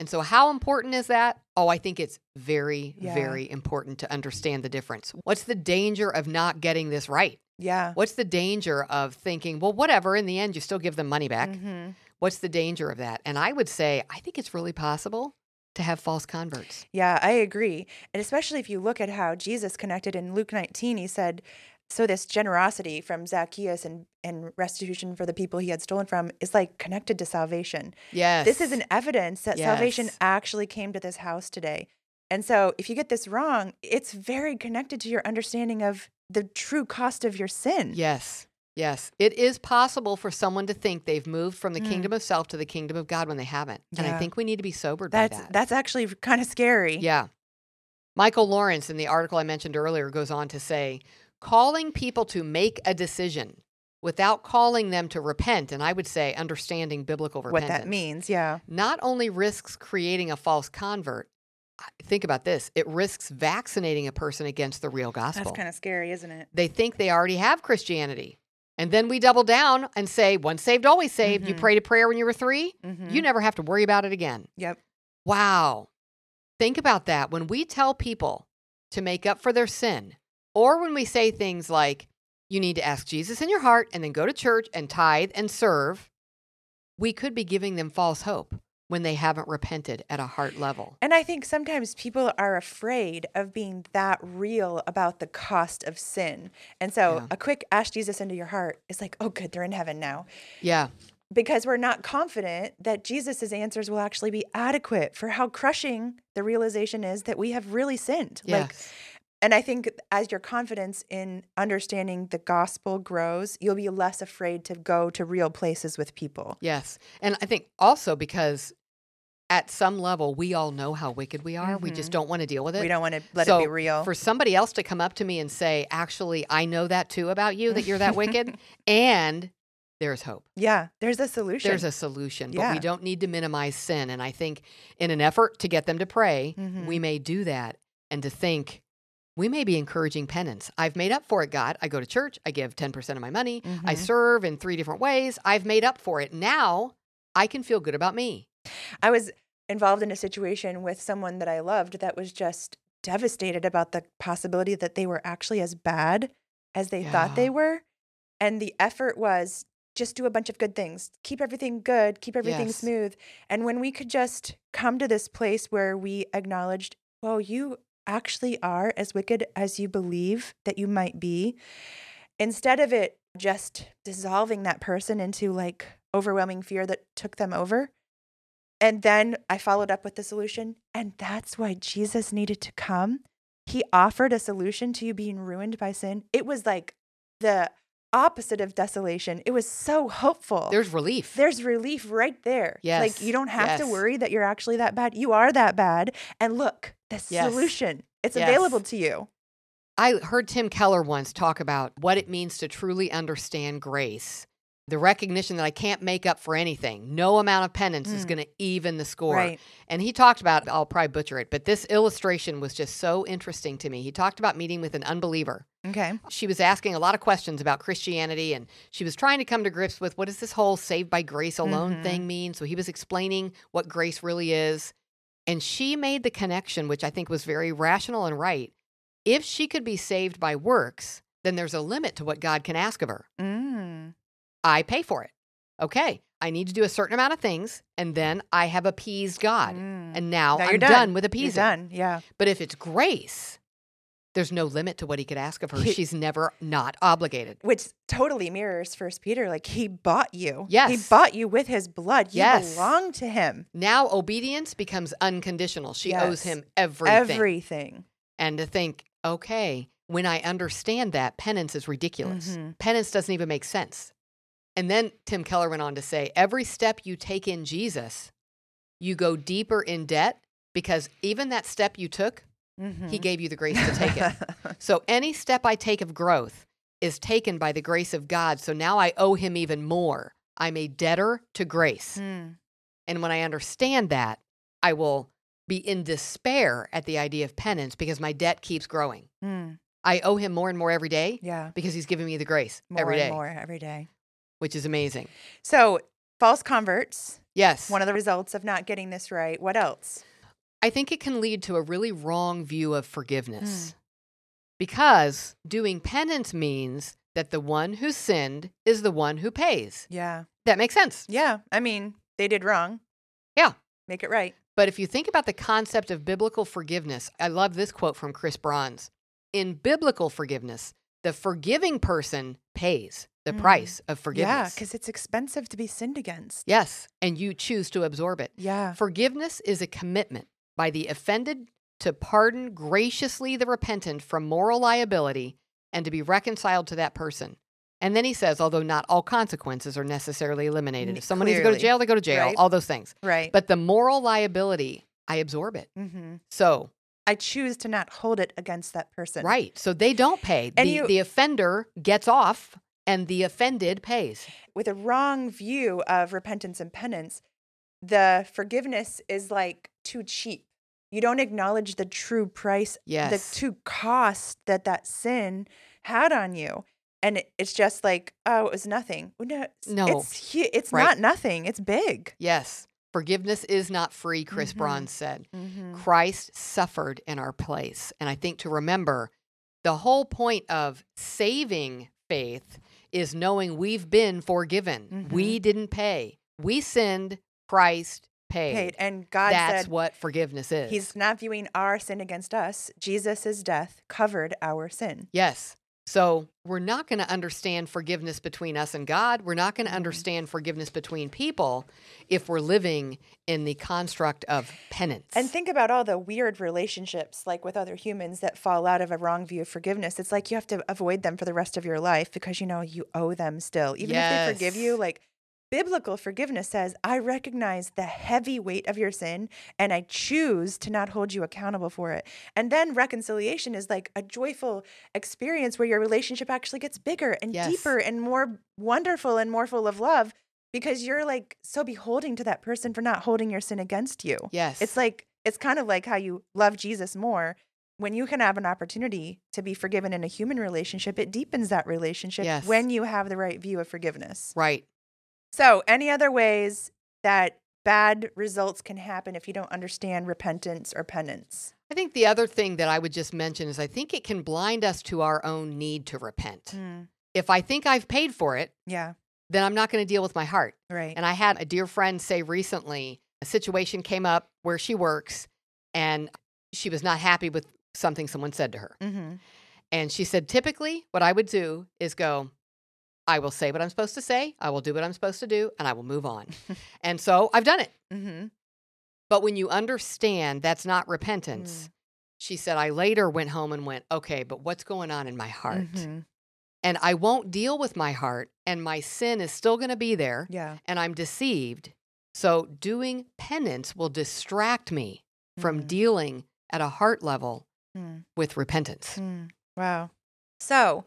And so, how important is that? Oh, I think it's very, Yeah. very important to understand the difference. What's the danger of not getting this right? Yeah. What's the danger of thinking, well, whatever, in the end, you still give them money back? Mhm. What's the danger of that? And I would say, I think it's really possible to have false converts. Yeah, I agree. And especially if you look at how Jesus connected in Luke 19, he said, so this generosity from Zacchaeus and, and restitution for the people he had stolen from is like connected to salvation. Yes. This is an evidence that salvation actually came to this house today. And so if you get this wrong, it's very connected to your understanding of the true cost of your sin. Yes. Yes. It is possible for someone to think they've moved from the Mm. kingdom of self to the kingdom of God when they haven't. And I think we need to be sobered That's by that. that's actually kind of scary. Yeah. Michael Lawrence in the article I mentioned earlier goes on to say calling people to make a decision without calling them to repent, and I would say understanding biblical repentance. What that means, yeah. Not only risks creating a false convert, think about this it risks vaccinating a person against the real gospel. That's kind of scary, isn't it? they think they already have Christianity. And then we double down and say, once saved, always saved. You Mhm. prayed a prayer when you were 3 Mhm. you never have to worry about it again. Yep. Wow. Think about that. When we tell people to make up for their sin, or when we say things like, you need to ask Jesus in your heart and then go to church and tithe and serve, we could be giving them false hope when they haven't repented at a heart level. And I think sometimes people are afraid of being that real about the cost of sin. And so Yeah. a quick ask Jesus into your heart is like, oh, good, they're in heaven now. Yeah. Because we're not confident that Jesus' answers will actually be adequate for how crushing the realization is that we have really sinned. Like, Yes. And I think as your confidence in understanding the gospel grows, you'll be less afraid to go to real places with people. Yes. And I think also because at some level, we all know how wicked we are. We just Mhm. don't want to deal with it. We don't want to let so it be real. For somebody else to come up to me and say, actually, I know that too about you, that you're that wicked, and there's hope. yeah, there's a solution. There's a solution, but we don't need to minimize sin. And I think in an effort to get them to pray, Mhm. we may do that and to think, we may be encouraging penance. I've made up for it, God. I go to church, I give 10% of my money, I Mhm. serve in three different ways. I've made up for it. Now I can feel good about me. I was involved in a situation with someone that I loved that was just devastated about the possibility that they were actually as bad as they thought they were. And the effort was just do a bunch of good things, keep everything good, keep everything Yes. smooth. And when we could just come to this place where we acknowledged, well, you actually are as wicked as you believe that you might be, instead of it just dissolving that person into like overwhelming fear that took them over. And then I followed up with the solution. And that's why Jesus needed to come. He offered a solution to you being ruined by sin. It was like the opposite of desolation. It was so hopeful. There's relief. There's relief right there. Yes. Like you don't have to worry that you're actually that bad. You are that bad. And look, the Yes. solution. It's Yes. available to you. I heard Tim Keller once talk about what it means to truly understand grace. The recognition that I can't make up for anything. No amount of penance is Mm. going to even the score. Right. And he talked about, I'll probably butcher it, but this illustration was just so interesting to me. He talked about meeting with an unbeliever. Okay. She was asking a lot of questions about Christianity and she was trying to come to grips with what does this whole saved by grace alone Mhm. thing mean? So he was explaining what grace really is. And she made the connection, which I think was very rational and right. If she could be saved by works, then there's a limit to what God can ask of her. Mm. I pay for it. Okay. I need to do a certain amount of things and then I have appeased God. Mm. And now, Now I'm done. done. with You're appeasing. done. Yeah. But if it's grace, there's no limit to what he could ask of her. He- She's never not obligated. Which totally mirrors First Peter. Like he bought you. Yes. He bought you with his blood. You Yes. belong to him. Now obedience becomes unconditional. She owes him everything. Everything. And to think, okay, when I understand that, penance is ridiculous. Mhm. Penance doesn't even make sense. And then Tim Keller went on to say, every step you take in Jesus, you go deeper in debt because even that step you took, he Mhm. gave you the grace to take it. So any step I take of growth is taken by the grace of God. So now I owe him even more. I'm a debtor to grace. Mm. And when I understand that, I will be in despair at the idea of penance because my debt keeps growing. Mm. I owe him more and more every day Yeah. because he's giving me the grace More every day, and more every day. which is amazing. So false converts. Yes. One of the results of not getting this right. What else? I think it can lead to a really wrong view of forgiveness because doing penance means that the one who sinned is the one who pays. Yeah. That makes sense. Yeah. I mean, they did wrong. Yeah. Make it right. But if you think about the concept of biblical forgiveness, I love this quote from Chris Brauns. In biblical forgiveness, the forgiving person pays the Mm. price of forgiveness. Yeah, because it's expensive to be sinned against. yes, and you choose to absorb it. Yeah. Forgiveness is a commitment by the offended to pardon graciously the repentant from moral liability and to be reconciled to that person. And then he says, although not all consequences are necessarily eliminated. If someone needs to go to jail, they go to jail, right? all those things. Right. But the moral liability, I absorb it. hmm So I choose to not hold it against that person. Right. So they don't pay. And the, you- the offender gets off and the offended pays. With a wrong view of repentance and penance, the forgiveness is like too cheap. You don't acknowledge the true price, Yes. the true cost that that sin had on you. And it's just like, oh, it was nothing. No, it's, No. it's, it's Right. not nothing. It's big. Yes. Forgiveness is not free, Chris Mhm. Brauns said. Mm-hmm. Christ suffered in our place. And I think to remember the whole point of saving faith is knowing we've been forgiven. We didn't pay. We sinned, Christ paid. Paid. And God That's said what forgiveness is. He's not viewing our sin against us. Jesus' death covered our sin. Yes. So we're not going to understand forgiveness between us and God. We're not going to Mhm. understand forgiveness between people if we're living in the construct of penance. And think about all the weird relationships, like with other humans, that fall out of a wrong view of forgiveness. It's like you have to avoid them for the rest of your life because you know you owe them still. Even if they forgive you, like biblical forgiveness says, I recognize the heavy weight of your sin and I choose to not hold you accountable for it. And then reconciliation is like a joyful experience where your relationship actually gets bigger and Yes. deeper and more wonderful and more full of love because you're like so beholding to that person for not holding your sin against you. yes. It's like it's kind of like how you love Jesus more. When you can have an opportunity to be forgiven in a human relationship, it deepens that relationship Yes. when you have the right view of forgiveness. right. So, any other ways that bad results can happen if you don't understand repentance or penance? I think the other thing that I would just mention is I think it can blind us to our own need to repent. Mm, If I think I've paid for it, yeah. then I'm not going to deal with my heart. Right. And I had a dear friend say recently a situation came up where she works and she was not happy with something someone said to her. mm-hmm. And she said, typically, what I would do is go, I will say what I'm supposed to say, I will do what I'm supposed to do, and I will move on. and so I've done it. Mm-hmm. But when you understand that's not repentance, she said, I later went home and went, okay, but what's going on in my heart? Mhm. And I won't deal with my heart, and my sin is still going to be there, Yeah. and I'm deceived. So doing penance will distract me from Mm. dealing at a heart level Mm. with repentance. Mm. Wow. So,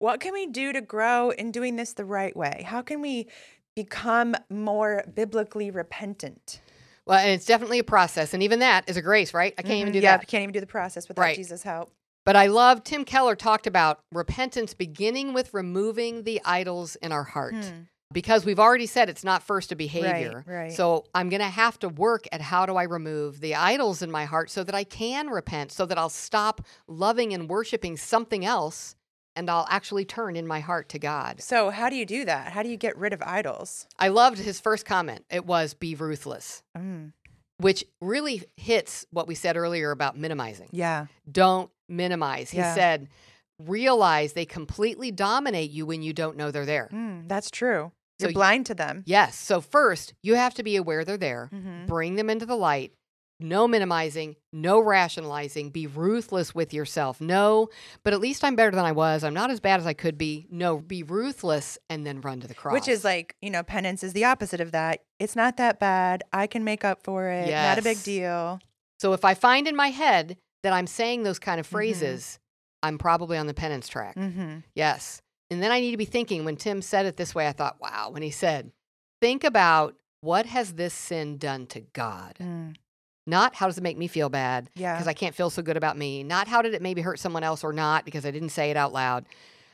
what can we do to grow in doing this the right way? How can we become more biblically repentant? Well, and it's definitely a process, and even that is a grace, right? I can't even Mhm. do yeah, that. I can't even do the process without Right. Jesus' help. But I love Tim Keller talked about repentance beginning with removing the idols in our heart. Hmm. Because we've already said it's not first a behavior. Right, right. So I'm going to have to work at how do I remove the idols in my heart so that I can repent, so that I'll stop loving and worshiping something else and I'll actually turn in my heart to God. So, how do you do that? How do you get rid of idols? I loved his first comment. It was be ruthless, Mm. which really hits what we said earlier about minimizing. Yeah. don't minimize. He said, realize they completely dominate you when you don't know they're there. Mm, that's true. So You're you- blind to them. Yes. So, first, you have to be aware they're there, Mhm. bring them into the light. No minimizing, no rationalizing, be ruthless with yourself. No, but at least I'm better than I was. I'm not as bad as I could be. No, be ruthless and then run to the cross. Which is like, you know, penance is the opposite of that. It's not that bad. I can make up for it. Not a big deal. so if I find in my head that I'm saying those kind of Mhm. phrases, I'm probably on the penance track. Mm-hmm. Yes. And then I need to be thinking when Tim said it this way, I thought, wow, when he said, think about what has this sin done to God? Mm. Not how does it make me feel bad Yeah. because I can't feel so good about me. Not how did it maybe hurt someone else or not because I didn't say it out loud.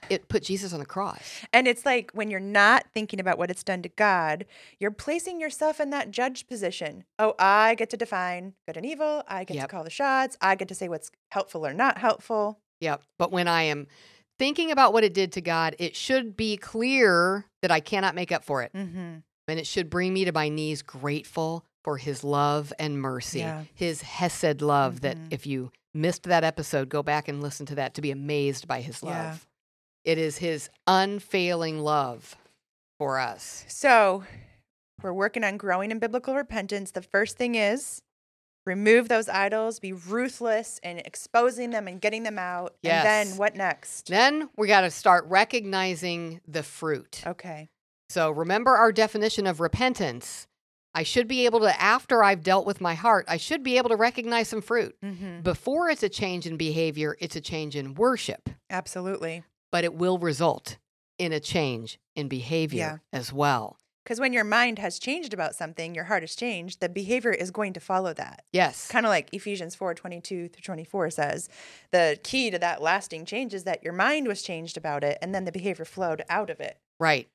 It put Jesus on the cross. And it's like when you're not thinking about what it's done to God, you're placing yourself in that judge position. Oh, I get to define good and evil. I get to call the shots. I get to say what's helpful or not helpful. Yep. But when I am thinking about what it did to God, it should be clear that I cannot make up for it. Mm-hmm. And it should bring me to my knees grateful for his love and mercy, Yeah. his Hesed love. That Mhm. if you missed that episode, go back and listen to that to be amazed by his love. Yeah. It is his unfailing love for us. So we're working on growing in biblical repentance. The first thing is remove those idols, be ruthless in exposing them and getting them out. And then what next? Then we got to start recognizing the fruit. Okay. So remember our definition of repentance. I should be able to, after I've dealt with my heart, I should be able to recognize some fruit. Mm-hmm. Before it's a change in behavior, it's a change in worship. Absolutely. but it will result in a change in behavior as well. Because when your mind has changed about something, your heart has changed, the behavior is going to follow that. Yes. Kind of like Ephesians 4 22 through 24 says, the key to that lasting change is that your mind was changed about it and then the behavior flowed out of it. Right.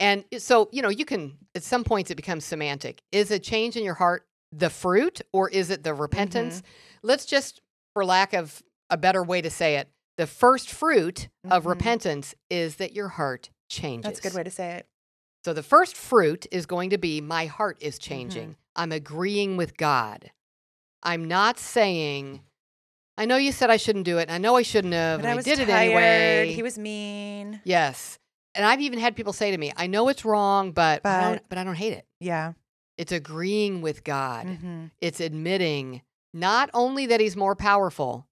And so, you know, you can, at some points, it becomes semantic. Is a change in your heart the fruit or is it the repentance? Let's just, for lack of a better way to say it, the first fruit of Mhm. repentance is that your heart changes. That's a good way to say it. So the first fruit is going to be my heart is Mm-hmm. changing. I'm agreeing with God. I'm not saying, I know you said I shouldn't do it. I know I shouldn't have. But and I I did it anyway. He was mean. yes. And I've even had people say to me, I know it's wrong, but, I don't, But- but I don't hate it. Yeah. It's agreeing with God. hmm It's admitting not only that he's more powerful,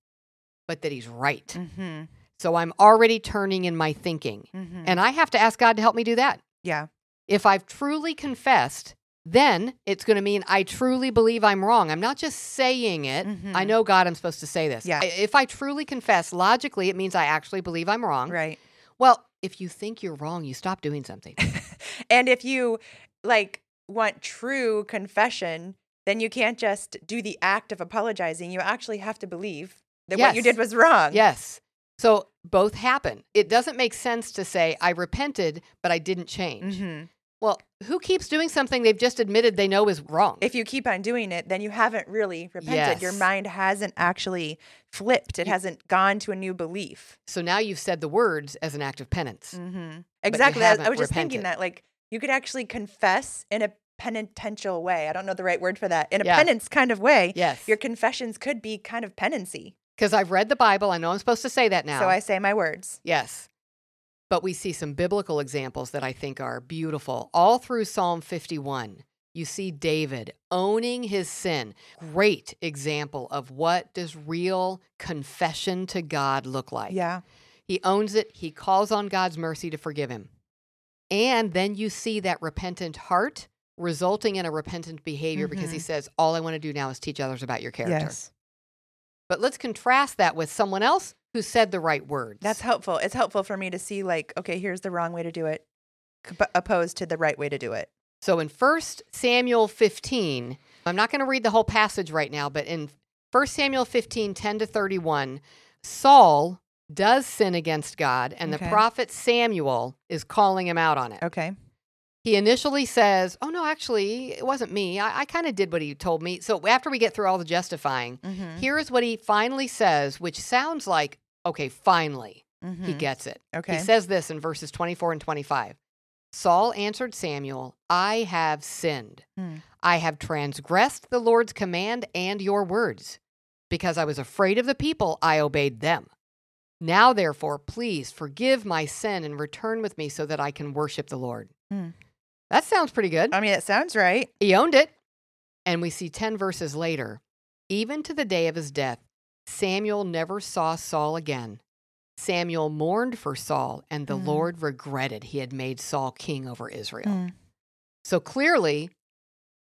but that he's right. hmm So I'm already turning in my thinking. hmm And I have to ask God to help me do that. yeah. If I've truly confessed, then it's going to mean I truly believe I'm wrong. I'm not just saying it. I Mhm. know God, I'm supposed to say this. Yeah. I- If I truly confess, logically, it means I actually believe I'm wrong. Right. Well, if you think you're wrong, you stop doing something. and if you like want true confession, then you can't just do the act of apologizing. You actually have to believe that what you did was wrong. yes. So both happen. It doesn't make sense to say, I repented, but I didn't change. hmm Well, who keeps doing something they've just admitted they know is wrong? If you keep on doing it, then you haven't really repented. Your mind hasn't actually flipped. It You- hasn't gone to a new belief. so now you've said the words as an act of penance. Mm-hmm. Exactly. I, was just thinking that, like, you could actually confess in a penitential way. I don't know the right word for that. In a Yeah. penance kind of way. Yes. Your confessions could be kind of penancy. Because I've read the Bible. I know I'm supposed to say that now. So I say my words. Yes. But we see some biblical examples that I think are beautiful. All through Psalm 51, you see David owning his sin. Great example of what does real confession to God look like. Yeah. He owns it, he calls on God's mercy to forgive him. And then you see that repentant heart resulting in a repentant behavior because he Mhm. says, All I want to do now is teach others about your character. Yes. But let's contrast that with someone else who said the right words. That's helpful. It's helpful for me to see, like, okay, here's the wrong way to do it, opposed to the right way to do it. So in 1 Samuel 15, I'm not going to read the whole passage right now, but in 1 Samuel 15, 10 to 31, Saul does sin against God, and the prophet Samuel is calling him out on it. Okay. He initially says, Oh, no, actually, it wasn't me. I, I kind of did what he told me. So after we get through all the justifying, Mm-hmm. here is what he finally says, which sounds like, okay, finally, he gets it. Mm-hmm. Okay. He says this in verses 24 and 25. Saul answered Samuel, I have sinned. Hmm. I have transgressed the Lord's command and your words. Because I was afraid of the people, I obeyed them. Now, therefore, please forgive my sin and return with me so that I can worship the Lord. Hmm. That sounds pretty good. I mean, it sounds right. He owned it. And we see 10 verses later, even to the day of his death, Samuel never saw Saul again. Samuel mourned for Saul, and the Mm. Lord regretted he had made Saul king over Israel. Mm. So clearly,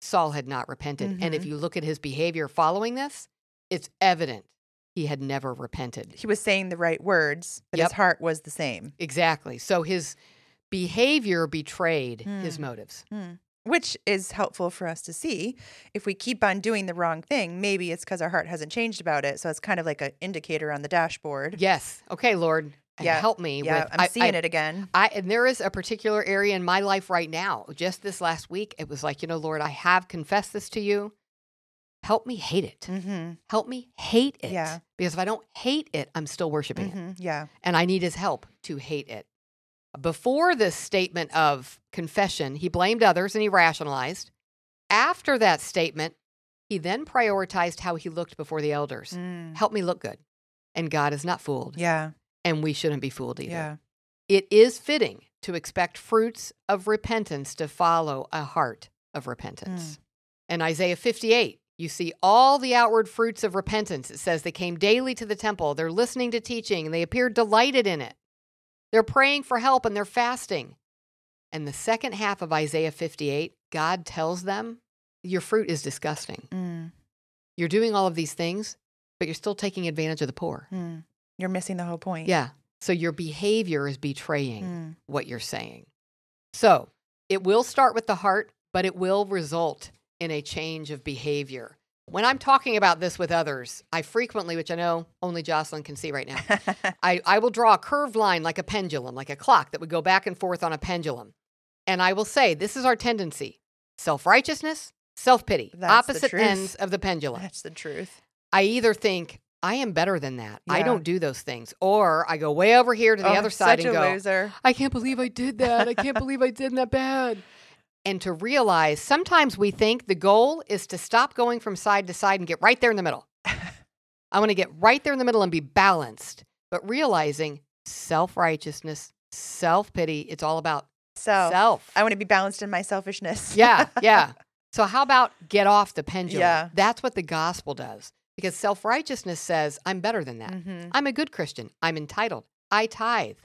Saul had not repented. And if Mhm. you look at his behavior following this, it's evident he had never repented. He was saying the right words, but Yep. his heart was the same. Exactly. So his behavior betrayed his Hmm. motives. Which is helpful for us to see. If we keep on doing the wrong thing, maybe it's because our heart hasn't changed about it. So it's kind of like an indicator on the dashboard. Yes. Okay, Lord, Yeah. help me. Yeah, with, I'm I- seeing I- it again. I and there is a particular area in my life right now. Just this last week, it was like, you know, Lord, I have confessed this to you. Help me hate it. Mm-hmm. Help me hate it. Yeah. Because if I don't hate it, I'm still worshiping. Mm-hmm. Yeah. And I need his help to hate it. Before this statement of confession, he blamed others and he rationalized. After that statement, he then prioritized how he looked before the elders. Mm. Help me look good. And God is not fooled. Yeah. And we shouldn't be fooled either. Yeah. It is fitting to expect fruits of repentance to follow a heart of repentance. In Isaiah 58, you see all the outward fruits of repentance. It says they came daily to the temple, they're listening to teaching, and they appeared delighted in it. They're praying for help and they're fasting. And the second half of Isaiah 58, God tells them, Your fruit is disgusting. Mm. You're doing all of these things, but you're still taking advantage of the poor. Mm. You're missing the whole point. Yeah. So your behavior is betraying Mm. what you're saying. So it will start with the heart, but it will result in a change of behavior. When I'm talking about this with others, I frequently, which I know only Jocelyn can see right now, I, I will draw a curved line like a pendulum, like a clock that would go back and forth on a pendulum. And I will say, this is our tendency self righteousness, self pity, the opposite ends of the pendulum. That's the truth. I either think, I am better than that. I don't do those things. Or I go way over here to the Oh, other side and go, loser. I can't believe I did that. I can't believe I did that bad. And to realize sometimes we think the goal is to stop going from side to side and get right there in the middle. I want to get right there in the middle and be balanced. But realizing self righteousness, self pity, it's all about Self. self. I want to be balanced in my selfishness. yeah, yeah. So, how about get off the pendulum? Yeah. That's what the gospel does. Because self righteousness says, I'm better than that. Mm-hmm. I'm a good Christian. I'm entitled. I tithe.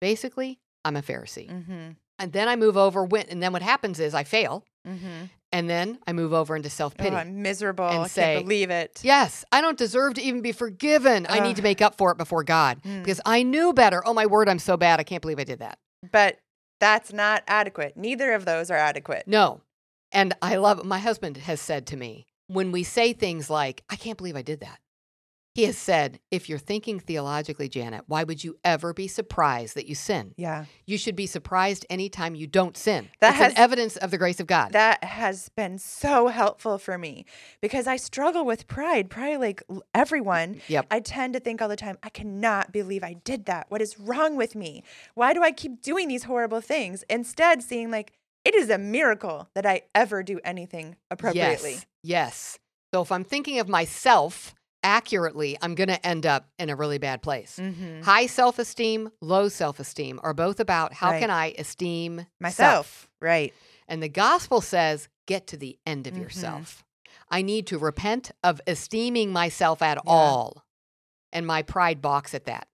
Basically, I'm a Pharisee. Mm-hmm. And then I move over, when, and then what happens is I fail. Mm-hmm. And then I move over into self Oh, pity. I'm miserable. and I say, can't believe it. yes, I don't deserve to even be forgiven. I need to make up for it before God Mm. because I knew better. Oh, my word, I'm so bad. I can't believe I did that. But that's not adequate. Neither of those are adequate. No. And I love my husband has said to me when we say things like, I can't believe I did that. He has said, if you're thinking theologically, Janet, why would you ever be surprised that you sin? Yeah. You should be surprised anytime you don't sin. That That's has- an evidence of the grace of God. That has been so helpful for me because I struggle with pride, probably like everyone. Yep. I tend to think all the time, I cannot believe I did that. What is wrong with me? Why do I keep doing these horrible things? Instead, seeing like, it is a miracle that I ever do anything appropriately. Yes. Yes. So if I'm thinking of myself accurately, I'm going to end up in a really bad place. Mm-hmm. High self esteem, low self esteem are both about how Right. can I esteem Myself. self. Right. And the gospel says, get to the end of Mhm. yourself. I need to repent of esteeming myself at Yeah. all. And my pride balks at that.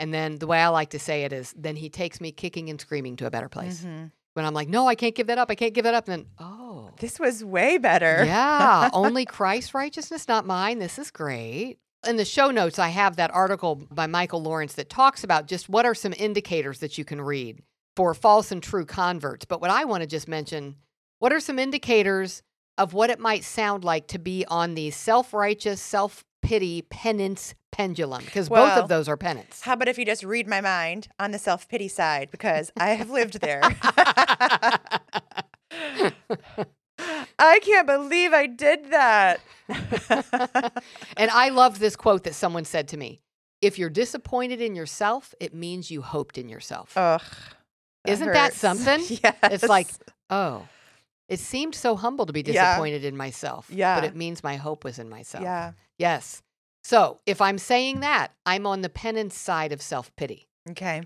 And then the way I like to say it is, then he takes me kicking and screaming to a better place. Mhm. When I'm like, no, I can't give that up. I can't give that up. And then, oh, This was way better. yeah, only Christ's righteousness, not mine. This is great. In the show notes, I have that article by Michael Lawrence that talks about just what are some indicators that you can read for false and true converts. But what I want to just mention, what are some indicators of what it might sound like to be on the self righteous, self pity, penance pendulum? Because both of those are penance. How about if you just read my mind on the self pity side? Because I have lived there. I can't believe I did that. and I love this quote that someone said to me If you're disappointed in yourself, it means you hoped in yourself. Ugh. Isn't that something? Yes. It's like, oh, it seemed so humble to be Yeah. disappointed in myself. Yeah. But it means my hope was in myself. yeah. Yes. So if I'm saying that, I'm on the penance side of self pity. Okay.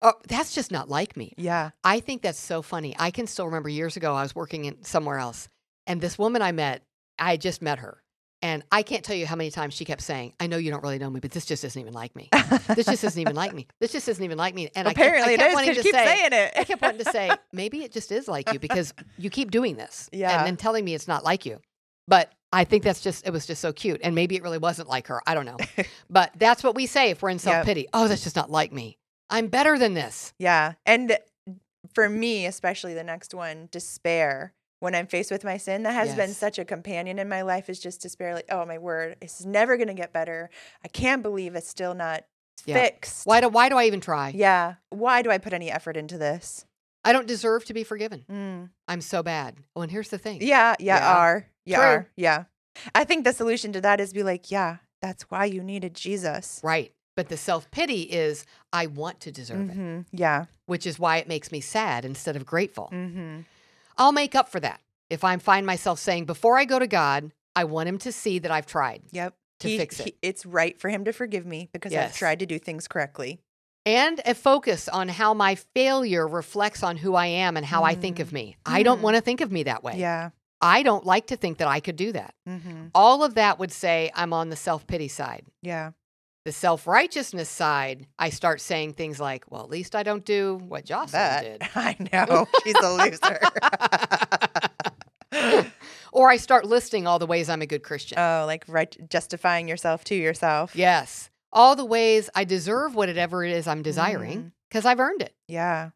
Oh, that's just not like me. Yeah. I think that's so funny. I can still remember years ago, I was working in somewhere else, and this woman I met, I just met her. And I can't tell you how many times she kept saying, I know you don't really know me, but this just isn't even like me. This just isn't even like me. This just isn't even like me. And I kept- Apparently I kept wanting to keep say, saying it. I kept wanting to say, maybe it just is like you because you keep doing this. Yeah. And then telling me it's not like you. But I think that's just, it was just so cute. And maybe it really wasn't like her. I don't know. but that's what we say if we're in self pity. Oh, that's just not like me. I'm better than this. Yeah. And uh, for me, especially the next one, despair. When I'm faced with my sin, that has been such a companion in my life is just despair. Like, oh my word, it's never going to get better. I can't believe it's still not Yeah. fixed. Why do, why do I even try? Yeah. Why do I put any effort into this? I don't deserve to be forgiven. Mm. I'm so bad. Oh, and here's the thing. Yeah. Yeah. Yeah. Are. Yeah. Are. Yeah. I think the solution to that is be like, yeah, that's why you needed Jesus. Right. But the self pity is I want to deserve it, hmm Yeah. which is why it makes me sad instead of grateful. hmm I'll make up for that if I find myself saying, before I go to God, I want him to see that I've tried Yep. to fix it. it's right for him to forgive me because I've tried to do things correctly. and a focus on how my failure reflects on who I am and how I think of me. I don't Mm. want to think of me that way. Yeah. I don't like to think that I could do that. hmm All of that would say I'm on the self pity side. Yeah. The self righteousness side, I start saying things like, well, at least I don't do what Jocelyn did. I know. She's a loser. or I start listing all the ways I'm a good Christian. oh, like right justifying yourself to yourself. yes. All the ways I deserve whatever it is I'm desiring mm. because I've earned it. Yeah.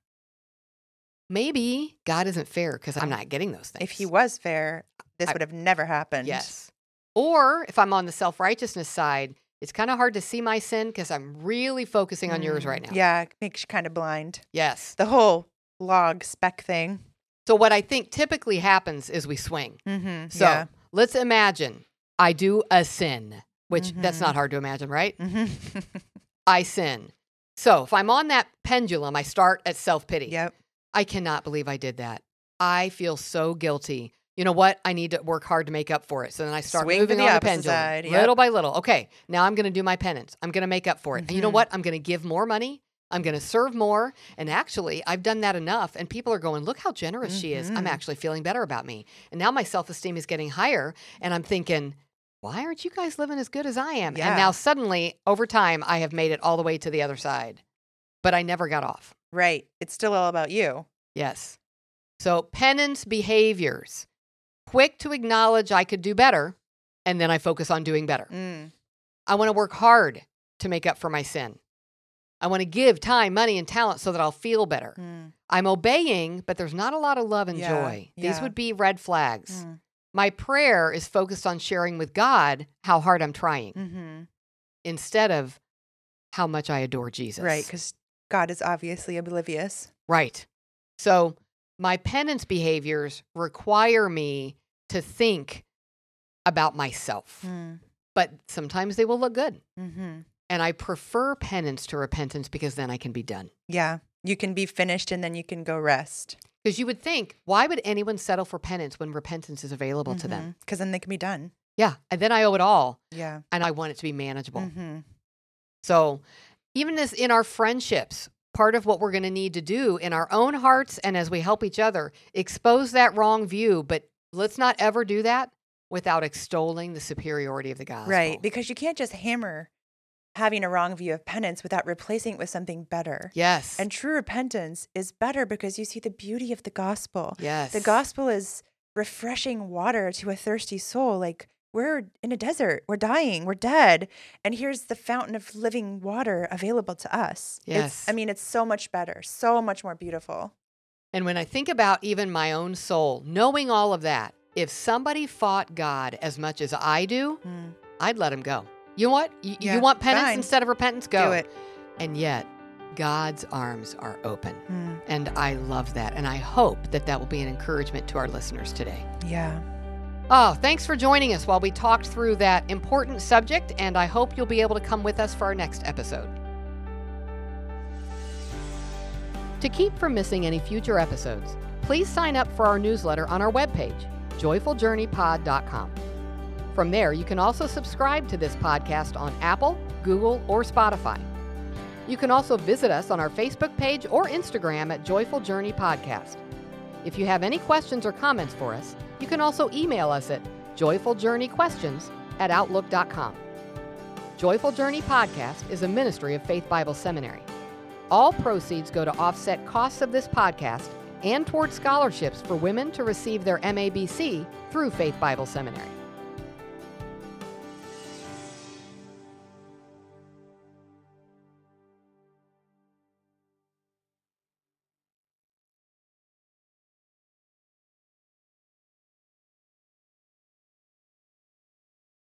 Maybe God isn't fair because I'm not getting those things. If he was fair, this I- would have never happened. Yes. Or if I'm on the self righteousness side, it's kind of hard to see my sin because I'm really focusing on yours Mm, right now. Yeah, it makes you kind of blind. Yes. The whole log speck thing. So what I think typically happens is we swing. Mm-hmm. So yeah. let's imagine I do a sin, which that's Mhm. not hard to imagine, right? Mm-hmm. I sin. So if I'm on that pendulum, I start at self pity. yep. I cannot believe I did that. I feel so guilty. You know what? I need to work hard to make up for it. So then I start Swing moving the on the pendulum side, yep. little by little. Okay, now I'm going to do my penance. I'm going to make up for it. And you know Mhm. what? I'm going to give more money. I'm going to serve more. And actually, I've done that enough. And people are going, look how generous she is. I'm Mhm. actually feeling better about me. And now my self esteem is getting higher. And I'm thinking, why aren't you guys living as good as I am? Yeah. And now suddenly, over time, I have made it all the way to the other side. But I never got off. Right. It's still all about you. Yes. So penance behaviors quick to acknowledge I could do better, and then I focus on doing better. Mm. I want to work hard to make up for my sin. I want to give time, money, and talent so that I'll feel better. Mm. I'm obeying, but there's not a lot of love and Yeah, joy. These yeah. would be red flags. Mm. My prayer is focused on sharing with God how hard I'm trying. Mm-hmm. instead of how much I adore Jesus. Right. Because God is obviously oblivious. Right. So my penance behaviors require me to think about myself, Mm. but sometimes they will look good. hmm And I prefer penance to repentance because then I can be done. Yeah. You can be finished and then you can go rest. Because you would think, why would anyone settle for penance when repentance is available to them? Because then they can be done. Yeah. And then I owe it all Yeah. and I want it to be manageable. hmm So, even as in our friendships, part of what we're going to need to do in our own hearts and as we help each other, expose that wrong view. But let's not ever do that without extolling the superiority of the gospel. Right. Because you can't just hammer having a wrong view of penance without replacing it with something better. Yes. And true repentance is better because you see the beauty of the gospel. yes. The gospel is refreshing water to a thirsty soul. Like we're in a desert, we're dying, we're dead. And here's the fountain of living water available to us. It's, Yes. I mean, it's so much better, so much more beautiful. And when I think about even my own soul, knowing all of that, if somebody fought God as much as I do, Mm. I'd let him go. You know what? You, Yeah, you want penance fine. instead of repentance? Go. Do it. And yet, God's arms are open. Mm. And I love that. And I hope that that will be an encouragement to our listeners today. Yeah. Oh, thanks for joining us while we talked through that important subject. And I hope you'll be able to come with us for our next episode. To keep from missing any future episodes, please sign up for our newsletter on our webpage, joyfuljourneypod.com. From there, you can also subscribe to this podcast on Apple, Google, or Spotify. You can also visit us on our Facebook page or Instagram at Joyful Journey Podcast. If you have any questions or comments for us, you can also email us at joyfuljourneyquestions at outlook.com. Joyful Journey Podcast is a ministry of Faith Bible Seminary. All proceeds go to offset costs of this podcast and toward scholarships for women to receive their MABC through Faith Bible Seminary.